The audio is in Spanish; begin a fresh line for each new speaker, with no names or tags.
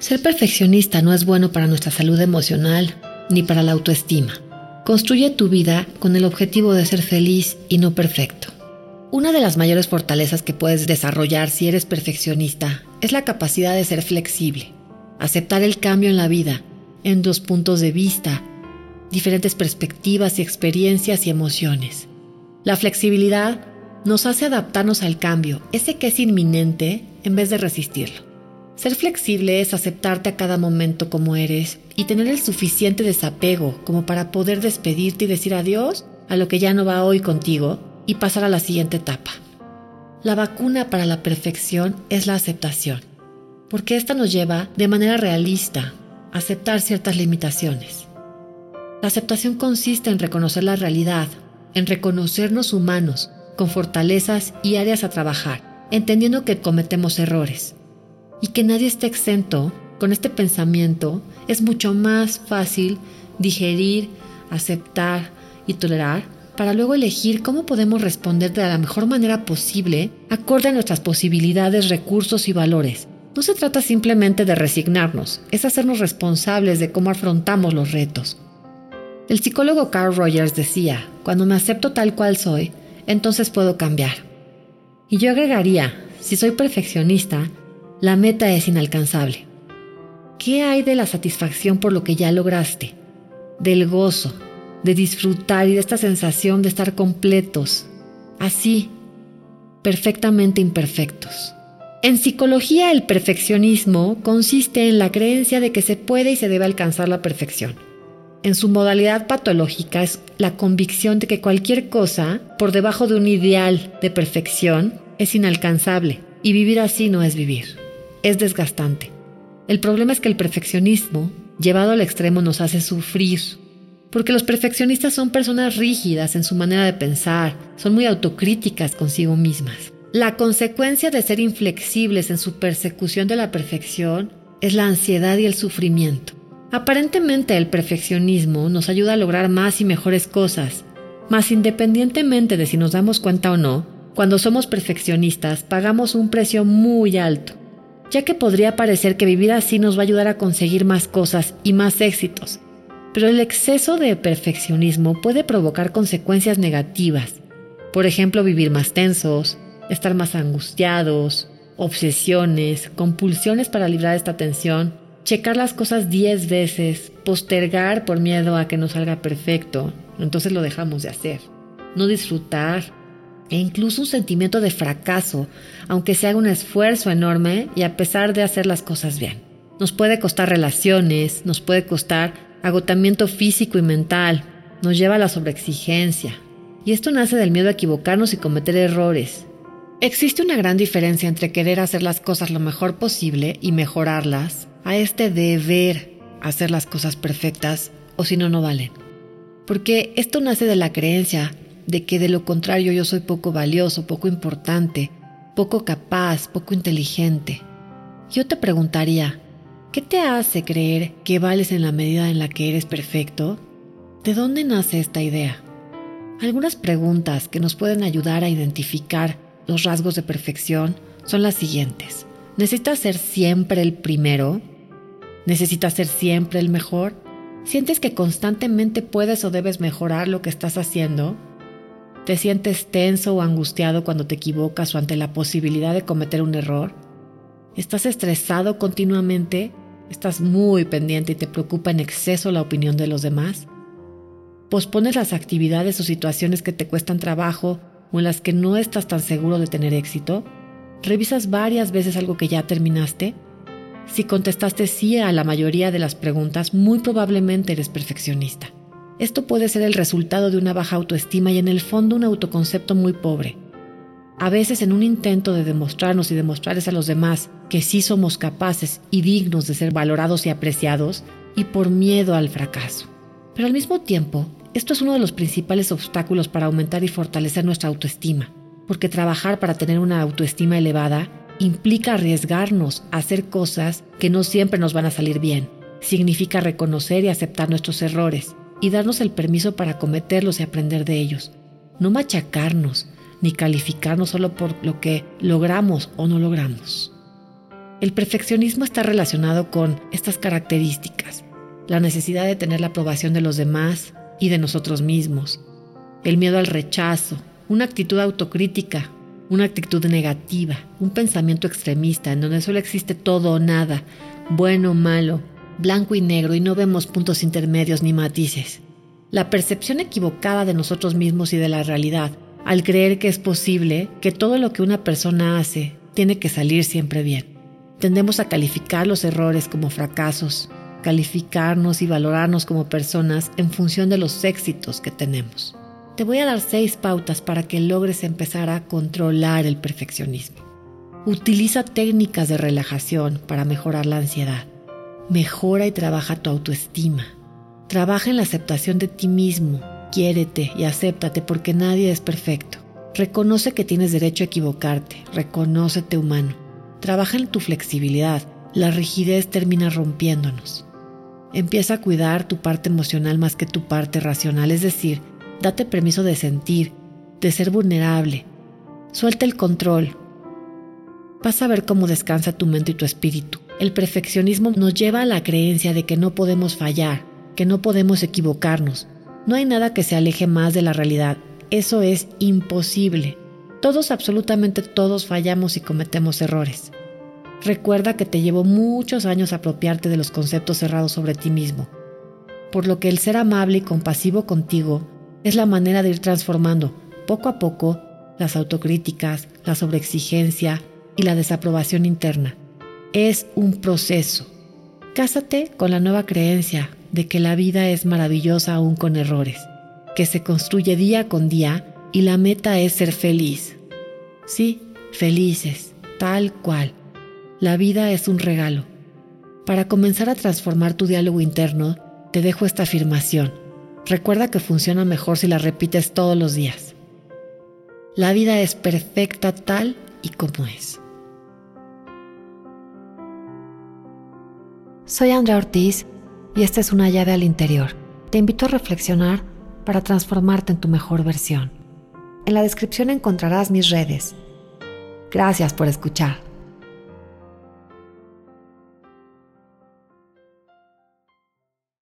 Ser perfeccionista no es bueno para nuestra salud emocional ni para la autoestima. Construye tu vida con el objetivo de ser feliz y no perfecto. Una de las mayores fortalezas que puedes desarrollar si eres perfeccionista es la capacidad de ser flexible, aceptar el cambio en la vida, en dos puntos de vista, diferentes perspectivas y experiencias y emociones. La flexibilidad nos hace adaptarnos al cambio, ese que es inminente, en vez de resistirlo. Ser flexible es aceptarte a cada momento como eres y tener el suficiente desapego como para poder despedirte y decir adiós a lo que ya no va hoy contigo y pasar a la siguiente etapa. La vacuna para la perfección es la aceptación, porque esta nos lleva de manera realista a aceptar ciertas limitaciones. La aceptación consiste en reconocer la realidad, en reconocernos humanos, con fortalezas y áreas a trabajar, entendiendo que cometemos errores. Y que nadie esté exento, con este pensamiento es mucho más fácil digerir, aceptar y tolerar para luego elegir cómo podemos responder de la mejor manera posible acorde a nuestras posibilidades, recursos y valores. No se trata simplemente de resignarnos, es hacernos responsables de cómo afrontamos los retos. El psicólogo Carl Rogers decía, cuando me acepto tal cual soy, entonces puedo cambiar. Y yo agregaría, si soy perfeccionista, la meta es inalcanzable. ¿Qué hay de la satisfacción por lo que ya lograste? Del gozo, de disfrutar y de esta sensación de estar completos, así, perfectamente imperfectos. En psicología el perfeccionismo consiste en la creencia de que se puede y se debe alcanzar la perfección en su modalidad patológica es la convicción de que cualquier cosa por debajo de un ideal de perfección es inalcanzable y vivir así no es vivir. Es desgastante. El problema es que el perfeccionismo, llevado al extremo, nos hace sufrir. Porque los perfeccionistas son personas rígidas en su manera de pensar, son muy autocríticas consigo mismas. La consecuencia de ser inflexibles en su persecución de la perfección es la ansiedad y el sufrimiento. Aparentemente el perfeccionismo nos ayuda a lograr más y mejores cosas, mas independientemente de si nos damos cuenta o no, cuando somos perfeccionistas pagamos un precio muy alto, ya que podría parecer que vivir así nos va a ayudar a conseguir más cosas y más éxitos, pero el exceso de perfeccionismo puede provocar consecuencias negativas, por ejemplo vivir más tensos, estar más angustiados, obsesiones, compulsiones para librar esta tensión, checar las cosas 10 veces, postergar por miedo a que no salga perfecto, entonces lo dejamos de hacer. No disfrutar e incluso un sentimiento de fracaso, aunque se haga un esfuerzo enorme y a pesar de hacer las cosas bien. Nos puede costar relaciones, nos puede costar agotamiento físico y mental, nos lleva a la sobreexigencia. Y esto nace del miedo a equivocarnos y cometer errores. Existe una gran diferencia entre querer hacer las cosas lo mejor posible y mejorarlas a este deber hacer las cosas perfectas o si no, no valen. Porque esto nace de la creencia de que de lo contrario yo soy poco valioso, poco importante, poco capaz, poco inteligente. Yo te preguntaría, ¿qué te hace creer que vales en la medida en la que eres perfecto? ¿De dónde nace esta idea? Algunas preguntas que nos pueden ayudar a identificar los rasgos de perfección son las siguientes. ¿Necesitas ser siempre el primero? ¿Necesitas ser siempre el mejor? ¿Sientes que constantemente puedes o debes mejorar lo que estás haciendo? ¿Te sientes tenso o angustiado cuando te equivocas o ante la posibilidad de cometer un error? ¿Estás estresado continuamente? ¿Estás muy pendiente y te preocupa en exceso la opinión de los demás? ¿Pospones las actividades o situaciones que te cuestan trabajo o en las que no estás tan seguro de tener éxito? ¿Revisas varias veces algo que ya terminaste? Si contestaste sí a la mayoría de las preguntas, muy probablemente eres perfeccionista. Esto puede ser el resultado de una baja autoestima y en el fondo un autoconcepto muy pobre. A veces en un intento de demostrarnos y demostrarles a los demás que sí somos capaces y dignos de ser valorados y apreciados, y por miedo al fracaso. Pero al mismo tiempo, esto es uno de los principales obstáculos para aumentar y fortalecer nuestra autoestima porque trabajar para tener una autoestima elevada implica arriesgarnos a hacer cosas que no siempre nos van a salir bien. Significa reconocer y aceptar nuestros errores y darnos el permiso para cometerlos y aprender de ellos. No machacarnos ni calificarnos solo por lo que logramos o no logramos. El perfeccionismo está relacionado con estas características, la necesidad de tener la aprobación de los demás y de nosotros mismos, el miedo al rechazo, una actitud autocrítica, una actitud negativa, un pensamiento extremista en donde solo existe todo o nada, bueno o malo, blanco y negro y no vemos puntos intermedios ni matices. La percepción equivocada de nosotros mismos y de la realidad, al creer que es posible que todo lo que una persona hace tiene que salir siempre bien. Tendemos a calificar los errores como fracasos, calificarnos y valorarnos como personas en función de los éxitos que tenemos. Te voy a dar seis pautas para que logres empezar a controlar el perfeccionismo. Utiliza técnicas de relajación para mejorar la ansiedad. Mejora y trabaja tu autoestima. Trabaja en la aceptación de ti mismo. Quiérete y acéptate porque nadie es perfecto. Reconoce que tienes derecho a equivocarte. Reconócete humano. Trabaja en tu flexibilidad. La rigidez termina rompiéndonos. Empieza a cuidar tu parte emocional más que tu parte racional, es decir, date permiso de sentir, de ser vulnerable. Suelta el control. Vas a ver cómo descansa tu mente y tu espíritu. El perfeccionismo nos lleva a la creencia de que no podemos fallar, que no podemos equivocarnos. No hay nada que se aleje más de la realidad. Eso es imposible. Todos, absolutamente todos, fallamos y cometemos errores. Recuerda que te llevó muchos años apropiarte de los conceptos cerrados sobre ti mismo, por lo que el ser amable y compasivo contigo es la manera de ir transformando poco a poco las autocríticas, la sobreexigencia y la desaprobación interna. Es un proceso. Cásate con la nueva creencia de que la vida es maravillosa aún con errores, que se construye día con día y la meta es ser feliz. Sí, felices, tal cual. La vida es un regalo. Para comenzar a transformar tu diálogo interno, te dejo esta afirmación. Recuerda que funciona mejor si la repites todos los días. La vida es perfecta tal y como es. Soy Andrea Ortiz y esta es una llave al interior. Te invito a reflexionar para transformarte en tu mejor versión. En la descripción encontrarás mis redes. Gracias por escuchar.